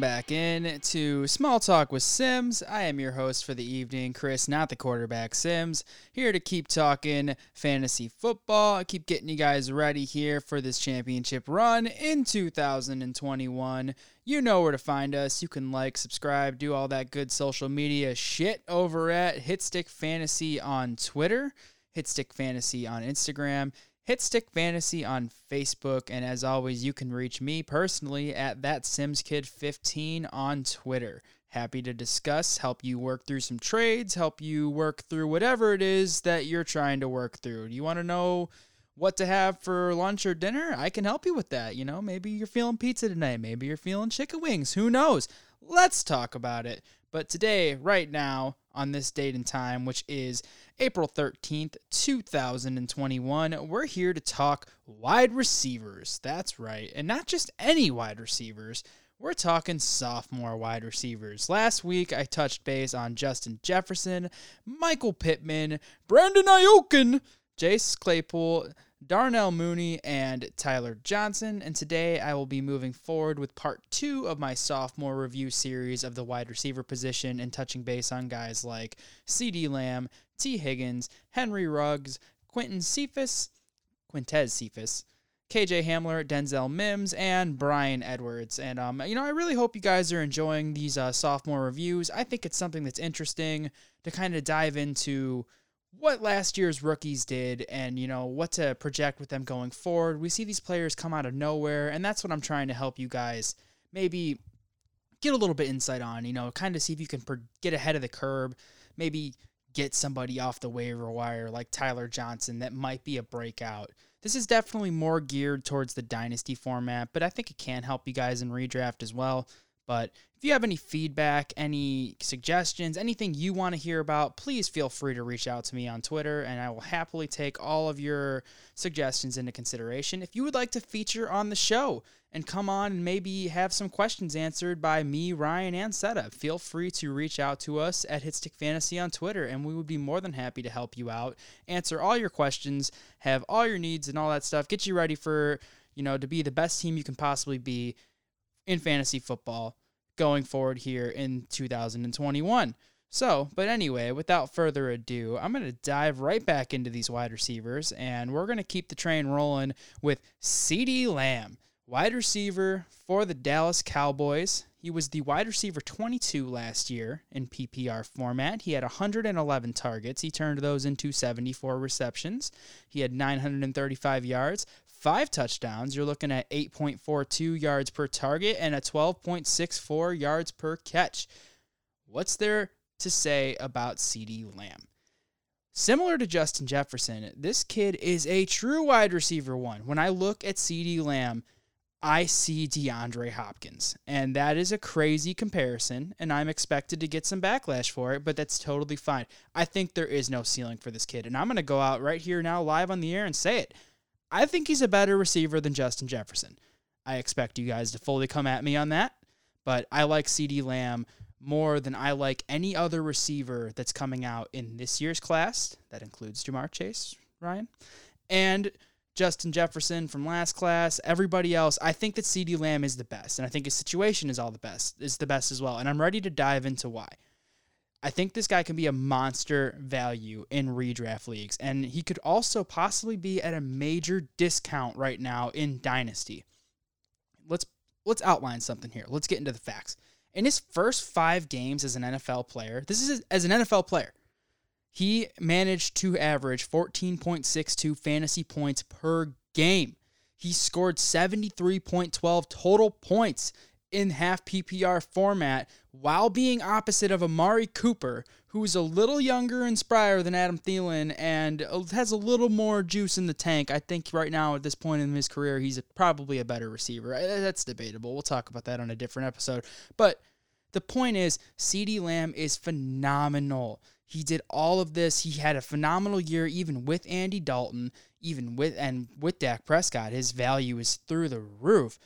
Back in to Small Talk with Sims. I am your host for the evening, Chris, not the quarterback Sims, here to keep talking fantasy football. I keep getting you guys ready here for this championship run in 2021. You know where to find us. You can like, subscribe, do all that good social media shit over at Hitstick Fantasy on Twitter, Hitstick Fantasy on Instagram. Hitstick Fantasy on Facebook, and as always, you can reach me personally at that Sims Kid 15 on Twitter. Happy to discuss, help you work through some trades, help you work through whatever it is that you're trying to work through. Do you want to know what to have for lunch or dinner? I can help you with that. You know, maybe you're feeling pizza tonight, maybe you're feeling chicken wings. Who knows? Let's talk about it. But today, right now, on this date and time, which is April 13th, 2021. We're here to talk wide receivers. That's right. And not just any wide receivers. We're talking sophomore wide receivers. Last week, I touched base on Justin Jefferson, Michael Pittman, Brandon Aiyuk, Chase Claypool, Darnell Mooney, and Tyler Johnson. And today I will be moving forward with part two of my sophomore review series of the wide receiver position and touching base on guys like CeeDee Lamb, Tee Higgins, Henry Ruggs, Quinton Cephus, Quintez Cephus, KJ Hamler, Denzel Mims, and Bryan Edwards. And, um, you know, I really hope you guys are enjoying these uh, sophomore reviews. I think it's something that's interesting to kind of dive into what last year's rookies did and you know what to project with them going forward. We see these players come out of nowhere and that's what I'm trying to help you guys maybe get a little bit insight on, you know, kind of see if you can get ahead of the curve, maybe get somebody off the waiver wire like Tyler Johnson that might be a breakout. This is definitely more geared towards the dynasty format, but I think it can help you guys in redraft as well. But if you have any feedback, any suggestions, anything you want to hear about, please feel free to reach out to me on Twitter and I will happily take all of your suggestions into consideration. If you would like to feature on the show and come on and maybe have some questions answered by me, Ryan, and Seta, feel free to reach out to us at Hitstick Fantasy on Twitter and we would be more than happy to help you out, answer all your questions, have all your needs and all that stuff, get you ready for, you know, to be the best team you can possibly be in fantasy football going forward here in 2021. So, but anyway, without further ado, I'm going to dive right back into these wide receivers, and we're going to keep the train rolling with CeeDee Lamb, wide receiver for the Dallas Cowboys. He was the wide receiver 22 last year in PPR format. He had 111 targets. He turned those into 74 receptions. He had 935 yards, five touchdowns, you're looking at 8.42 yards per target and a 12.64 yards per catch. What's there to say about CeeDee Lamb? Similar to Justin Jefferson, this kid is a true wide receiver one. When I look at CeeDee Lamb, I see DeAndre Hopkins. And that is a crazy comparison, and I'm expected to get some backlash for it, but that's totally fine. I think there is no ceiling for this kid. And I'm going to go out right here now, live on the air, and say it. I think he's a better receiver than Justin Jefferson. I expect you guys to fully come at me on that, but I like CeeDee Lamb more than I like any other receiver that's coming out in this year's class. That includes Ja'Marr Chase, Ryan, and Justin Jefferson from last class. Everybody else, I think that CeeDee Lamb is the best, and I think his situation is all the best, is the best as well. And I'm ready to dive into why. I think this guy can be a monster value in redraft leagues, and he could also possibly be at a major discount right now in Dynasty. Let's let's outline something here. Let's get into the facts. In his first five games as an NFL player, this is as an NFL player, he managed to average 14.62 fantasy points per game. He scored 73.12 total points in half PPR format while being opposite of Amari Cooper, who's a little younger and sprier than Adam Thielen and uh, has a little more juice in the tank. I think right now at this point in his career, he's probably a better receiver. That's debatable. We'll talk about that on a different episode. But the point is, CeeDee Lamb is phenomenal. He did all of this. He had a phenomenal year, even with Andy Dalton, even with and with Dak Prescott. His value is through the roof.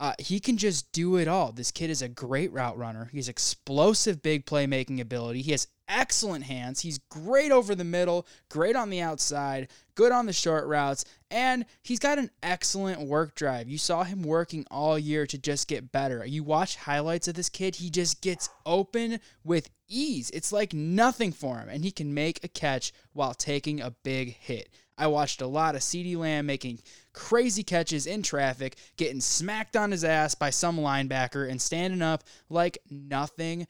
Uh, he can just do it all. This kid is a great route runner. He has explosive big playmaking ability. He has excellent hands. He's great over the middle, great on the outside, good on the short routes, and he's got an excellent work drive. You saw him working all year to just get better. You watch highlights of this kid, he just gets open with ease. It's like nothing for him, and he can make a catch while taking a big hit. I watched a lot of CeeDee Lamb making crazy catches in traffic, getting smacked on his ass by some linebacker, and standing up like nothing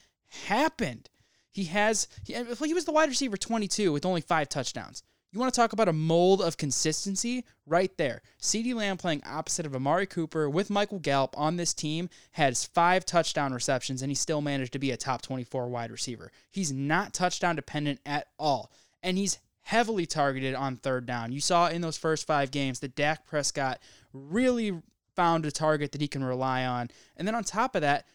happened. He has, he, he was the wide receiver 22 with only five touchdowns. You want to talk about a mold of consistency? Right there. CeeDee Lamb playing opposite of Amari Cooper with Michael Gallup on this team has five touchdown receptions, and he still managed to be a top 24 wide receiver. He's not touchdown dependent at all. And he's heavily targeted on third down. You saw in those first five games that Dak Prescott really found a target that he can rely on. And then on top of that,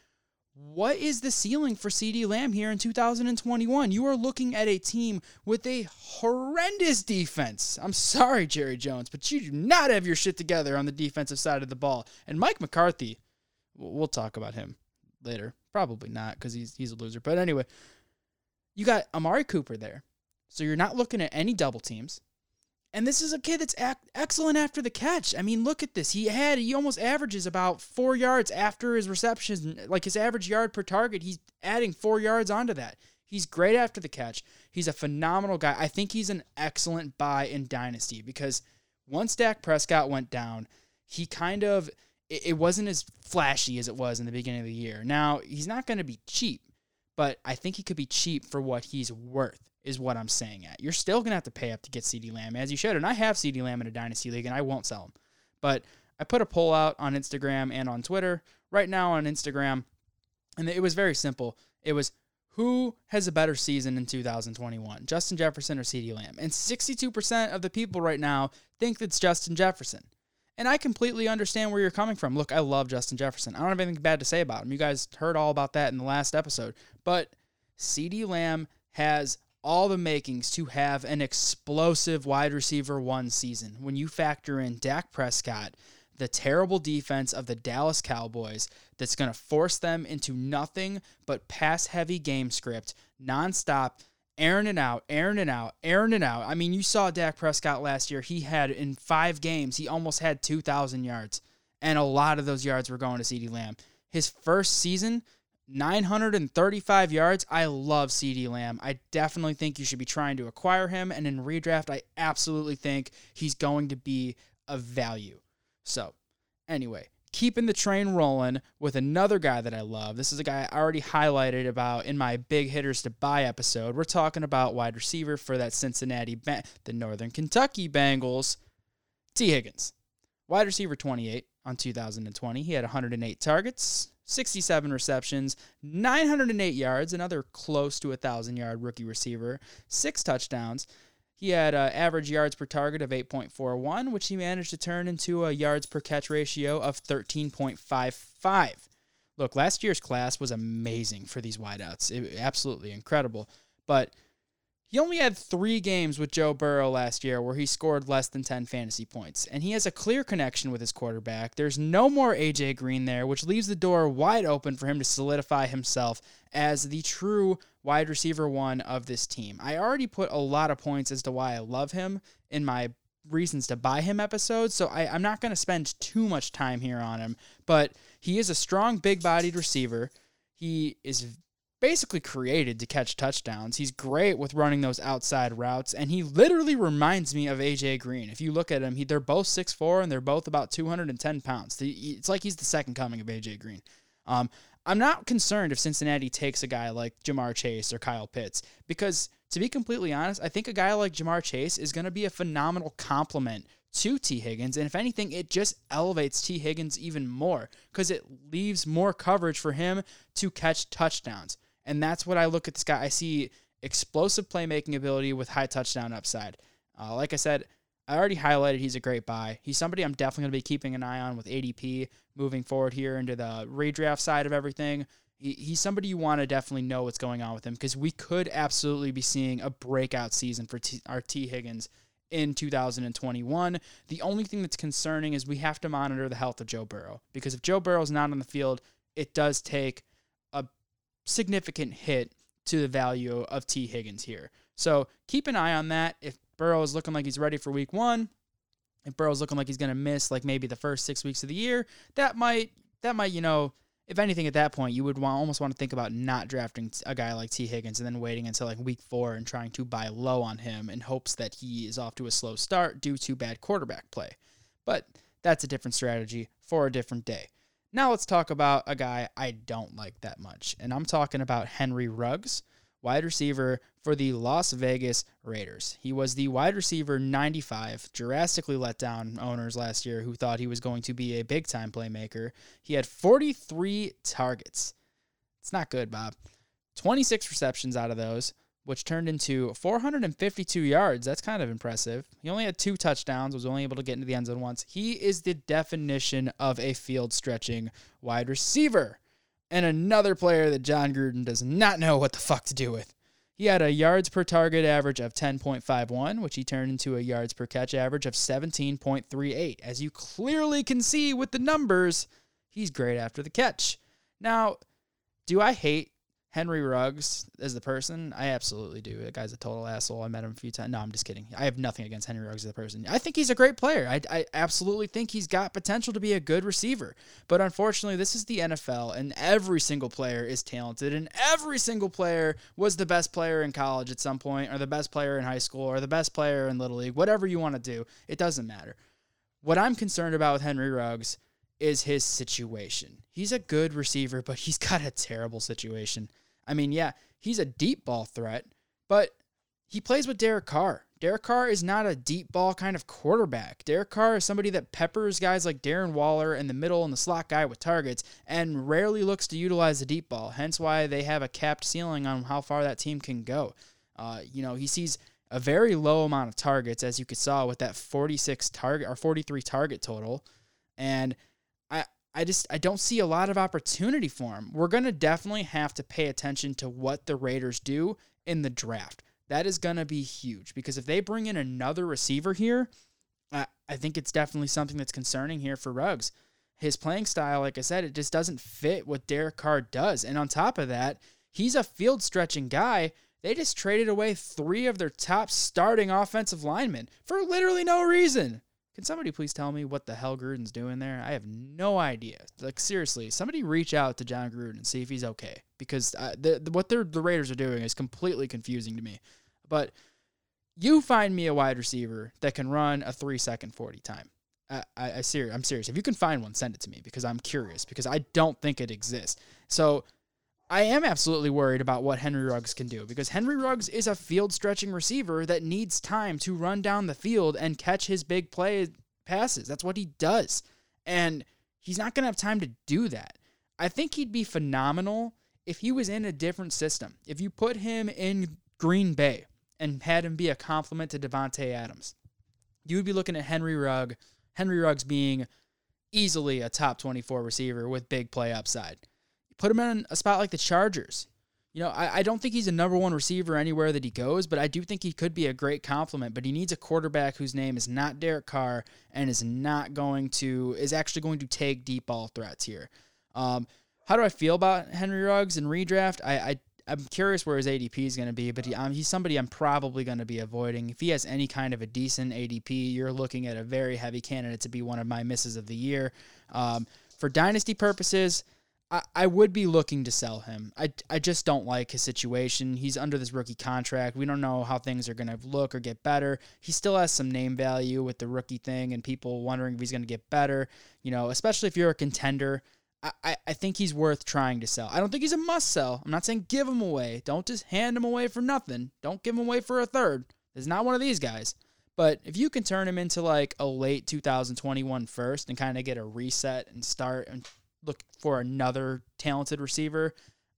what is the ceiling for CeeDee Lamb here in 2021? You are looking at a team with a horrendous defense. I'm sorry, Jerry Jones, but you do not have your shit together on the defensive side of the ball. And Mike McCarthy, we'll talk about him later. Probably not because he's he's a loser. But anyway, you got Amari Cooper there. So you're not looking at any double teams. And this is a kid that's ac- excellent after the catch. I mean, look at this. He had he almost averages about four yards after his reception, like his average yard per target. He's adding four yards onto that. He's great after the catch. He's a phenomenal guy. I think he's an excellent buy in Dynasty because once Dak Prescott went down, he kind of it wasn't as flashy as it was in the beginning of the year. Now he's not going to be cheap, but I think he could be cheap for what he's worth is what I'm saying at. You're still going to have to pay up to get CeeDee Lamb, as you should. And I have CeeDee Lamb in a Dynasty League, and I won't sell him. But I put a poll out on Instagram and on Twitter. Right now on Instagram, and it was very simple. It was who has a better season in 2021, Justin Jefferson or CeeDee Lamb? And 62% of the people right now think it's Justin Jefferson. And I completely understand where you're coming from. Look, I love Justin Jefferson. I don't have anything bad to say about him. You guys heard all about that in the last episode. But CeeDee Lamb has all the makings to have an explosive wide receiver one season when you factor in Dak Prescott, the terrible defense of the Dallas Cowboys that's going to force them into nothing but pass heavy game script nonstop. Airing it out, airing it out, airing it out. I mean, you saw Dak Prescott last year. He had in five games, he almost had 2,000 yards, and a lot of those yards were going to CeeDee Lamb. His first season, 935 yards. I love CeeDee Lamb. I definitely think you should be trying to acquire him. And in redraft, I absolutely think he's going to be a value. So, anyway, keeping the train rolling with another guy that I love. This is a guy I already highlighted about in my big hitters to buy episode. We're talking about wide receiver for that Cincinnati, ba- the Northern Kentucky Bengals, Tee Higgins. Wide receiver 28 on 2020. He had 108 targets, 67 receptions, 908 yards, another close to a 1,000 yard rookie receiver, six touchdowns. He had an average yards per target of 8.41, which he managed to turn into a yards per catch ratio of 13.55. Look, last year's class was amazing for these wideouts. It, absolutely incredible. But he only had three games with Joe Burrow last year where he scored less than 10 fantasy points, and he has a clear connection with his quarterback. There's no more A.J. Green there, which leaves the door wide open for him to solidify himself as the true wide receiver one of this team. I already put a lot of points as to why I love him in my reasons to buy him episodes, so I, I'm not going to spend too much time here on him, but he is a strong, big bodied receiver. He is basically created to catch touchdowns. He's great with running those outside routes, and he literally reminds me of AJ Green. If you look at him, he, they're both 6'4 and they're both about 210 pounds. It's like he's the second coming of AJ Green. Um, I'm not concerned if Cincinnati takes a guy like Ja'Marr Chase or Kyle Pitts because, to be completely honest, I think a guy like Ja'Marr Chase is going to be a phenomenal complement to Tee Higgins. And if anything, it just elevates Tee Higgins even more because it leaves more coverage for him to catch touchdowns. And that's what I look at this guy. I see explosive playmaking ability with high touchdown upside. Uh, like I said, I already highlighted he's a great buy. He's somebody I'm definitely going to be keeping an eye on with ADP moving forward here into the redraft side of everything. He, he's somebody you want to definitely know what's going on with him because we could absolutely be seeing a breakout season for T, our Tee Higgins in 2021. The only thing that's concerning is we have to monitor the health of Joe Burrow because if Joe Burrow is not on the field, it does take significant hit to the value of Tee Higgins here. So keep an eye on that. If Burrow is looking like he's ready for week one, if Burrow's looking like he's going to miss like maybe the first six weeks of the year, that might that might you know if anything at that point you would want, almost want to think about not drafting a guy like Tee Higgins and then waiting until like week four and trying to buy low on him in hopes that he is off to a slow start due to bad quarterback play. But that's a different strategy for a different day. Now let's talk about a guy I don't like that much, and I'm talking about Henry Ruggs wide receiver for the Las Vegas Raiders. He was the wide receiver 95, drastically let down owners last year who thought he was going to be a big time playmaker. He had 43 targets. It's not good, Bob. 26 receptions out of those, which turned into 452 yards. That's kind of impressive. He only had two touchdowns, was only able to get into the end zone once. He is the definition of a field stretching wide receiver and another player that Jon Gruden does not know what the fuck to do with. He had a yards per target average of 10.51, which he turned into a yards per catch average of 17.38. As you clearly can see with the numbers, he's great after the catch. Now, do I hate Henry Ruggs as the person, I absolutely do. That guy's a total asshole. I met him a few times. No, I'm just kidding. I have nothing against Henry Ruggs as a person. I think he's a great player. I, I absolutely think he's got potential to be a good receiver. But unfortunately, this is the NFL, and every single player is talented, and every single player was the best player in college at some point, or the best player in high school, or the best player in Little League, whatever you want to do. It doesn't matter. What I'm concerned about with Henry Ruggs is his situation. He's a good receiver, but he's got a terrible situation. I mean, yeah, he's a deep ball threat, but he plays with Derek Carr. Derek Carr is not a deep ball kind of quarterback. Derek Carr is somebody that peppers guys like Darren Waller in the middle and the slot guy with targets and rarely looks to utilize the deep ball. Hence why they have a capped ceiling on how far that team can go. Uh, you know, he sees a very low amount of targets, as you could saw with that 46 target or 43 target total. And I, I just I don't see a lot of opportunity for him. We're going to definitely have to pay attention to what the Raiders do in the draft. That is going to be huge because if they bring in another receiver here, I, I think it's definitely something that's concerning here for Ruggs. His playing style, like I said, it just doesn't fit what Derek Carr does. And on top of that, he's a field stretching guy. They just traded away three of their top starting offensive linemen for literally no reason. Can somebody please tell me what the hell Gruden's doing there? I have no idea. Like seriously, somebody reach out to Jon Gruden and see if he's okay because uh, the, the, what the Raiders are doing is completely confusing to me. But you find me a wide receiver that can run a three second forty time. I, I, I serious. I'm serious. If you can find one, send it to me because I'm curious because I don't think it exists. So I am absolutely worried about what Henry Ruggs can do because Henry Ruggs is a field stretching receiver that needs time to run down the field and catch his big play passes. That's what he does. And he's not going to have time to do that. I think he'd be phenomenal if he was in a different system. If you put him in Green Bay and had him be a complement to Davante Adams, you would be looking at Henry Rugg, Henry Ruggs being easily a top 24 receiver with big play upside. Put him in a spot like the Chargers. You know, I, I don't think he's a number one receiver anywhere that he goes, but I do think he could be a great compliment. But he needs a quarterback whose name is not Derek Carr and is not going to is actually going to take deep ball threats here. Um, how do I feel about Henry Ruggs and redraft? I, I I'm curious where his ADP is going to be, but he, um, he's somebody I'm probably going to be avoiding. If he has any kind of a decent ADP, you're looking at a very heavy candidate to be one of my misses of the year. Um, for dynasty purposes, I, would be looking to sell him. I, I just don't like his situation. He's under this rookie contract. We don't know how things are going to look or get better. He still has some name value with the rookie thing and people wondering if he's going to get better. You know, especially if you're a contender. I, I think he's worth trying to sell. I don't think he's a must sell. I'm not saying give him away. Don't just hand him away for nothing. Don't give him away for a third. He's not one of these guys. But if you can turn him into like a late 2021 first and kind of get a reset and start and look for another talented receiver,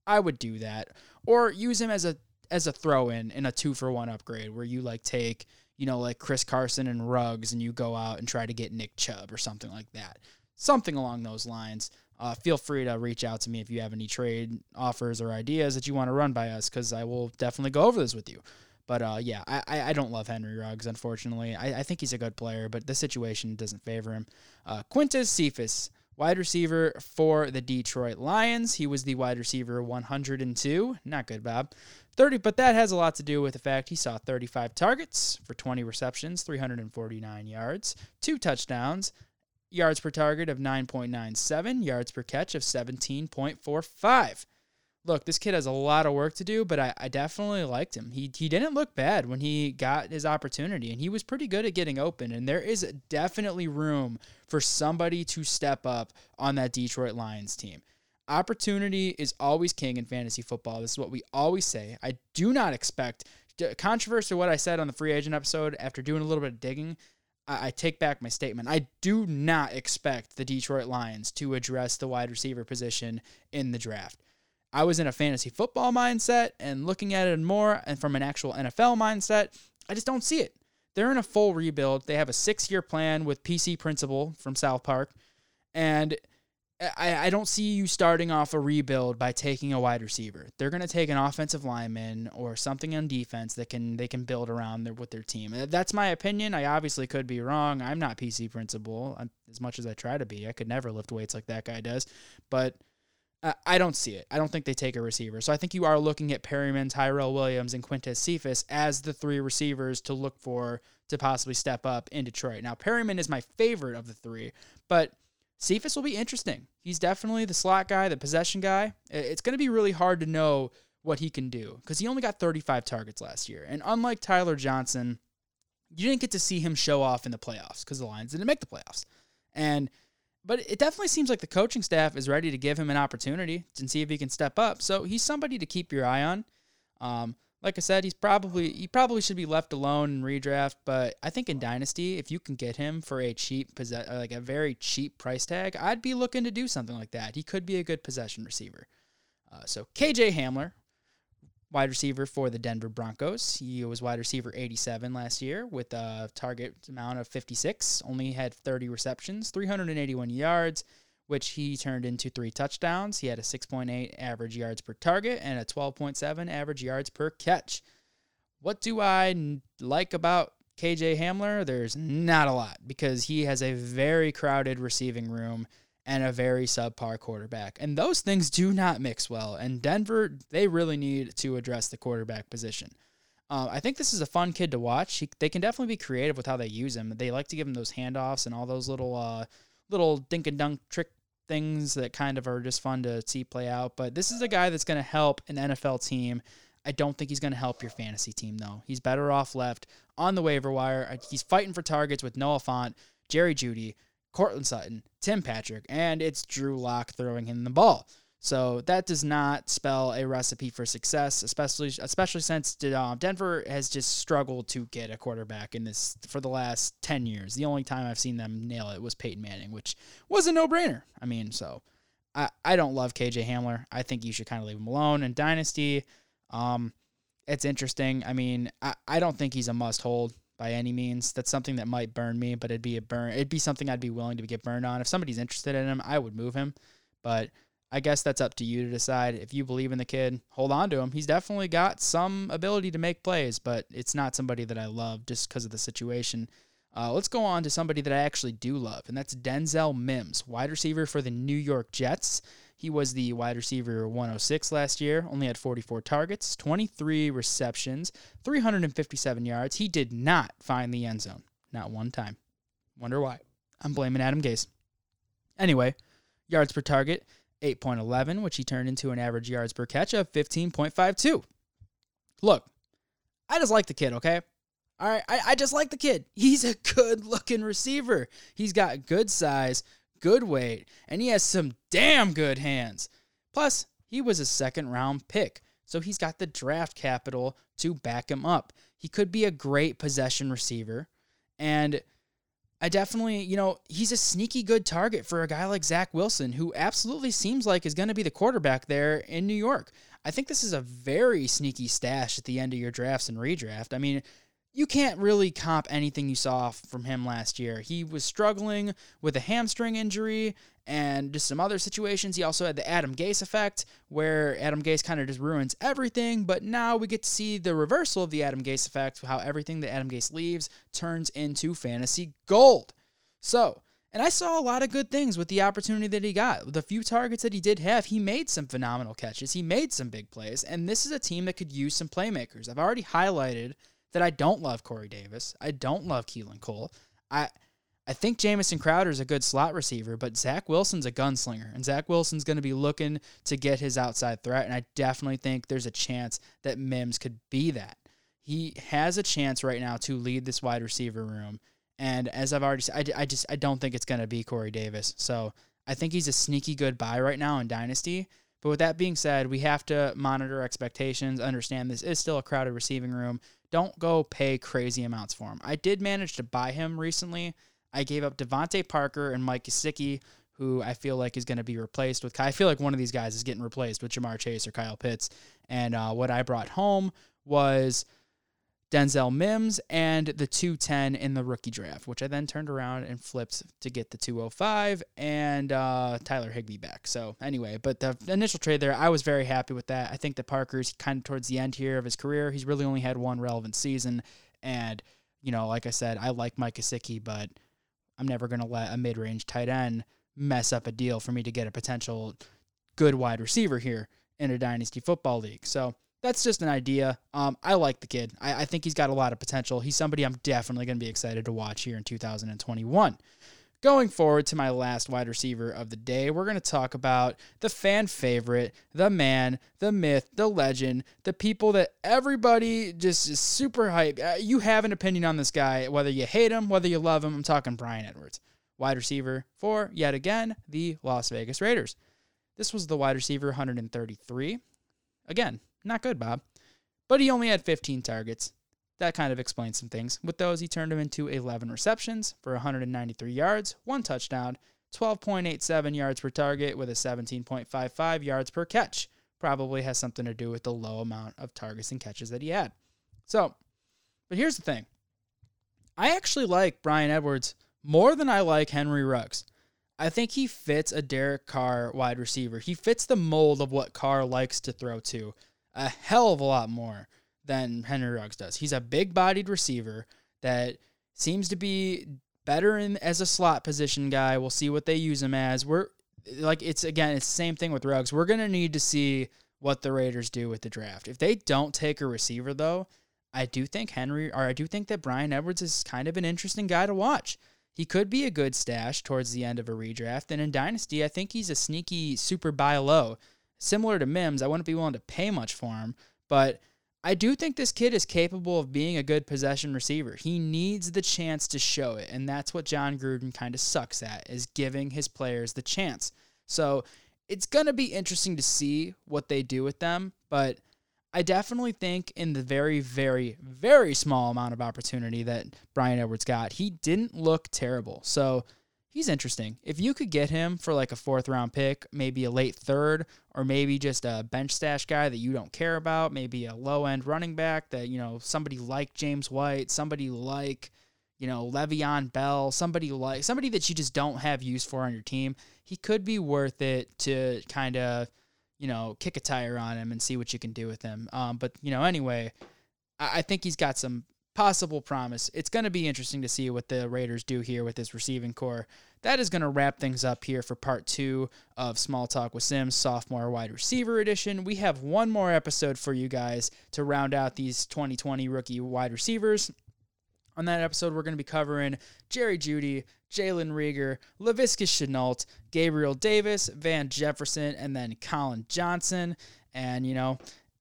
I would do that. Or use him as a as a throw in in a two for one upgrade where you like take, you know, like Chris Carson and Ruggs and you go out and try to get Nick Chubb or something like that. Something along those lines. Uh, feel free to reach out to me if you have any trade offers or ideas that you want to run by us because I will definitely go over this with you. But uh, yeah, I, I don't love Henry Ruggs, unfortunately. I, I think he's a good player, but the situation doesn't favor him. Uh, Quintez Cephus, wide receiver for the Detroit Lions. He was the wide receiver 102. Not good, Bob. 30, but that has a lot to do with the fact he saw 35 targets for 20 receptions, 349 yards, two touchdowns, yards per target of 9.97, yards per catch of 17.45 look, this kid has a lot of work to do, but I, I definitely liked him. He he didn't look bad when he got his opportunity, and he was pretty good at getting open. And there is definitely room for somebody to step up on that Detroit Lions team. Opportunity is always king in fantasy football. This is what we always say. I do not expect controversy what I said on the free agent episode after doing a little bit of digging. I take back my statement. I do not expect the Detroit Lions to address the wide receiver position in the draft. I was in a fantasy football mindset and looking at it more and from an actual NFL mindset, I just don't see it. They're in a full rebuild. They have a six year plan with PC Principal from South Park. And I, I don't see you starting off a rebuild by taking a wide receiver. They're going to take an offensive lineman or something on defense that can they can build around their, with their team. Uh, that's my opinion. I obviously could be wrong. I'm not PC Principal uh, as much as I try to be. I could never lift weights like that guy does. But I don't see it. I don't think they take a receiver. So I think you are looking at Perriman, Tyrell Williams, and Quintez Cephus as the three receivers to look for to possibly step up in Detroit. Now, Perriman is my favorite of the three, but Cephus will be interesting. He's definitely the slot guy, the possession guy. It's going to be really hard to know what he can do because he only got 35 targets last year. And unlike Tyler Johnson, you didn't get to see him show off in the playoffs because the Lions didn't make the playoffs. And but it definitely seems like the coaching staff is ready to give him an opportunity and see if he can step up. So he's somebody to keep your eye on. Um, like I said, he's probably he probably should be left alone in redraft, but I think in dynasty, if you can get him for a cheap like a very cheap price tag, I'd be looking to do something like that. He could be a good possession receiver. Uh, so KJ Hamler, wide receiver for the Denver Broncos. He was wide receiver 87 last year with a target amount of 56, only had 30 receptions, 381 yards, which he turned into three touchdowns. He had a 6.8 average yards per target and a 12.7 average yards per catch. What do I like about KJ Hamler? There's not a lot because he has a very crowded receiving room and a very subpar quarterback. And those things do not mix well. And Denver, they really need to address the quarterback position. Uh, I think this is a fun kid to watch. He, they can definitely be creative with how they use him. They like to give him those handoffs and all those little uh, little dink and dunk trick things that kind of are just fun to see play out. But this is a guy that's going to help an NFL team. I don't think he's going to help your fantasy team though. He's better off left on the waiver wire. He's fighting for targets with Noah Fant, Jerry Jeudy, Courtland Sutton, Tim Patrick, and it's Drew Lock throwing him the ball. So that does not spell a recipe for success, especially especially since uh, Denver has just struggled to get a quarterback in this for the last ten years. The only time I've seen them nail it was Peyton Manning, which was a no brainer. I mean, so I, I don't love KJ Hamler. I think you should kind of leave him alone. And Dynasty, um, it's interesting. I mean, I, I don't think he's a must hold by any means. That's something that might burn me, but it'd be a burn. It'd be something I'd be willing to get burned on. If somebody's interested in him, I would move him. But I guess that's up to you to decide. If you believe in the kid, hold on to him. He's definitely got some ability to make plays, but it's not somebody that I love just because of the situation. Uh, let's go on to somebody that I actually do love, and that's Denzel Mims, wide receiver for the New York Jets. He was the wide receiver 106 last year, only had 44 targets, 23 receptions, 357 yards. He did not find the end zone, not one time. Wonder why. I'm blaming Adam Gase. Anyway, yards per target, 8.11, which he turned into an average yards per catch of 15.52. Look, I just like the kid, okay? All right, I, I just like the kid. He's a good looking receiver. He's got good size, good weight, and he has some damn good hands. Plus, he was a second round pick, so he's got the draft capital to back him up. He could be a great possession receiver, and I definitely, you know, he's a sneaky good target for a guy like Zach Wilson, who absolutely seems like is going to be the quarterback there in New York. I think this is a very sneaky stash at the end of your drafts and redraft. I mean, you can't really comp anything you saw from him last year. He was struggling with a hamstring injury and just some other situations. He also had the Adam Gase effect, where Adam Gase kind of just ruins everything. But now we get to see the reversal of the Adam Gase effect, how everything that Adam Gase leaves turns into fantasy gold. So, and I saw a lot of good things with the opportunity that he got. The few targets that he did have, he made some phenomenal catches. He made some big plays. And this is a team that could use some playmakers. I've already highlighted that I don't love Corey Davis. I don't love Keelan Cole. I I think Jamison Crowder is a good slot receiver, but Zach Wilson's a gunslinger, and Zach Wilson's going to be looking to get his outside threat, and I definitely think there's a chance that Mims could be that. He has a chance right now to lead this wide receiver room, and as I've already said, I, I just I don't think it's going to be Corey Davis. So I think he's a sneaky good buy right now in Dynasty. But with that being said, we have to monitor expectations, understand this is still a crowded receiving room. Don't go pay crazy amounts for him. I did manage to buy him recently. I gave up DeVante Parker and Mike Gesicki, who I feel like is going to be replaced with. I feel like one of these guys is getting replaced with Ja'Marr Chase or Kyle Pitts. And uh, what I brought home was Denzel Mims and the 210 in the rookie draft, which I then turned around and flipped to get the 205 and uh, Tyler Higbee back. So, anyway, but the initial trade there, I was very happy with that. I think that Parker's kind of towards the end here of his career. He's really only had one relevant season. And, you know, like I said, I like Mike Gesicki, but I'm never going to let a mid range tight end mess up a deal for me to get a potential good wide receiver here in a dynasty football league. So, that's just an idea. Um, I like the kid. I, I think he's got a lot of potential. He's somebody I'm definitely going to be excited to watch here in 2021. Going forward to my last wide receiver of the day, we're going to talk about the fan favorite, the man, the myth, the legend, the people that everybody just is super hype. Uh, you have an opinion on this guy, whether you hate him, whether you love him. I'm talking Bryan Edwards, wide receiver for, yet again, the Las Vegas Raiders. This was the wide receiver 133. Again, not good, Bob. But he only had 15 targets. That kind of explains some things. With those, he turned them into 11 receptions for 193 yards, one touchdown, 12.87 yards per target with a 17.55 yards per catch. Probably has something to do with the low amount of targets and catches that he had. So, but here's the thing I actually like Bryan Edwards more than I like Henry Ruggs. I think he fits a Derek Carr wide receiver. He fits the mold of what Carr likes to throw to a hell of a lot more than Henry Ruggs does. He's a big bodied receiver that seems to be better in as a slot position guy. We'll see what they use him as. We're like it's again, it's the same thing with Ruggs. We're gonna need to see what the Raiders do with the draft. If they don't take a receiver though, I do think Henry or I do think that Bryan Edwards is kind of an interesting guy to watch. He could be a good stash towards the end of a redraft. And in Dynasty, I think he's a sneaky super buy low similar to Mims, I wouldn't be willing to pay much for him, but I do think this kid is capable of being a good possession receiver. He needs the chance to show it, and that's what Jon Gruden kind of sucks at is giving his players the chance. So, it's going to be interesting to see what they do with them, but I definitely think in the very, very, very small amount of opportunity that Bryan Edwards got, he didn't look terrible. So he's interesting. If you could get him for like a fourth round pick, maybe a late third, or maybe just a bench stash guy that you don't care about, maybe a low end running back that, you know, somebody like James White, somebody like, you know, Le'Veon Bell, somebody like somebody that you just don't have use for on your team, he could be worth it to kind of, you know, kick a tire on him and see what you can do with him. Um, but you know, anyway, I, I think he's got some possible promise. It's going to be interesting to see what the Raiders do here with this receiving corps. That is going to wrap things up here for part two of Small Talk with Sims, sophomore wide receiver edition. We have one more episode for you guys to round out these 2020 rookie wide receivers. On that episode, we're going to be covering Jerry Jeudy, Jalen Reagor, Laviska Shenault, Gabriel Davis, Van Jefferson, and then Collin Johnson. And, you know,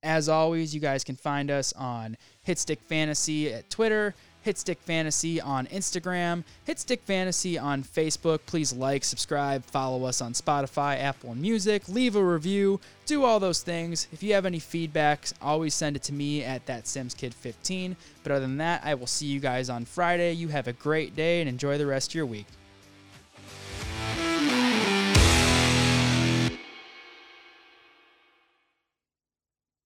as always, you guys can find us on Hitstick Fantasy at Twitter, Hitstick Fantasy on Instagram, Hitstick Fantasy on Facebook. Please like, subscribe, follow us on Spotify, Apple Music, leave a review, do all those things. If you have any feedback, always send it to me at that SimsKid15. But other than that, I will see you guys on Friday. You have a great day and enjoy the rest of your week.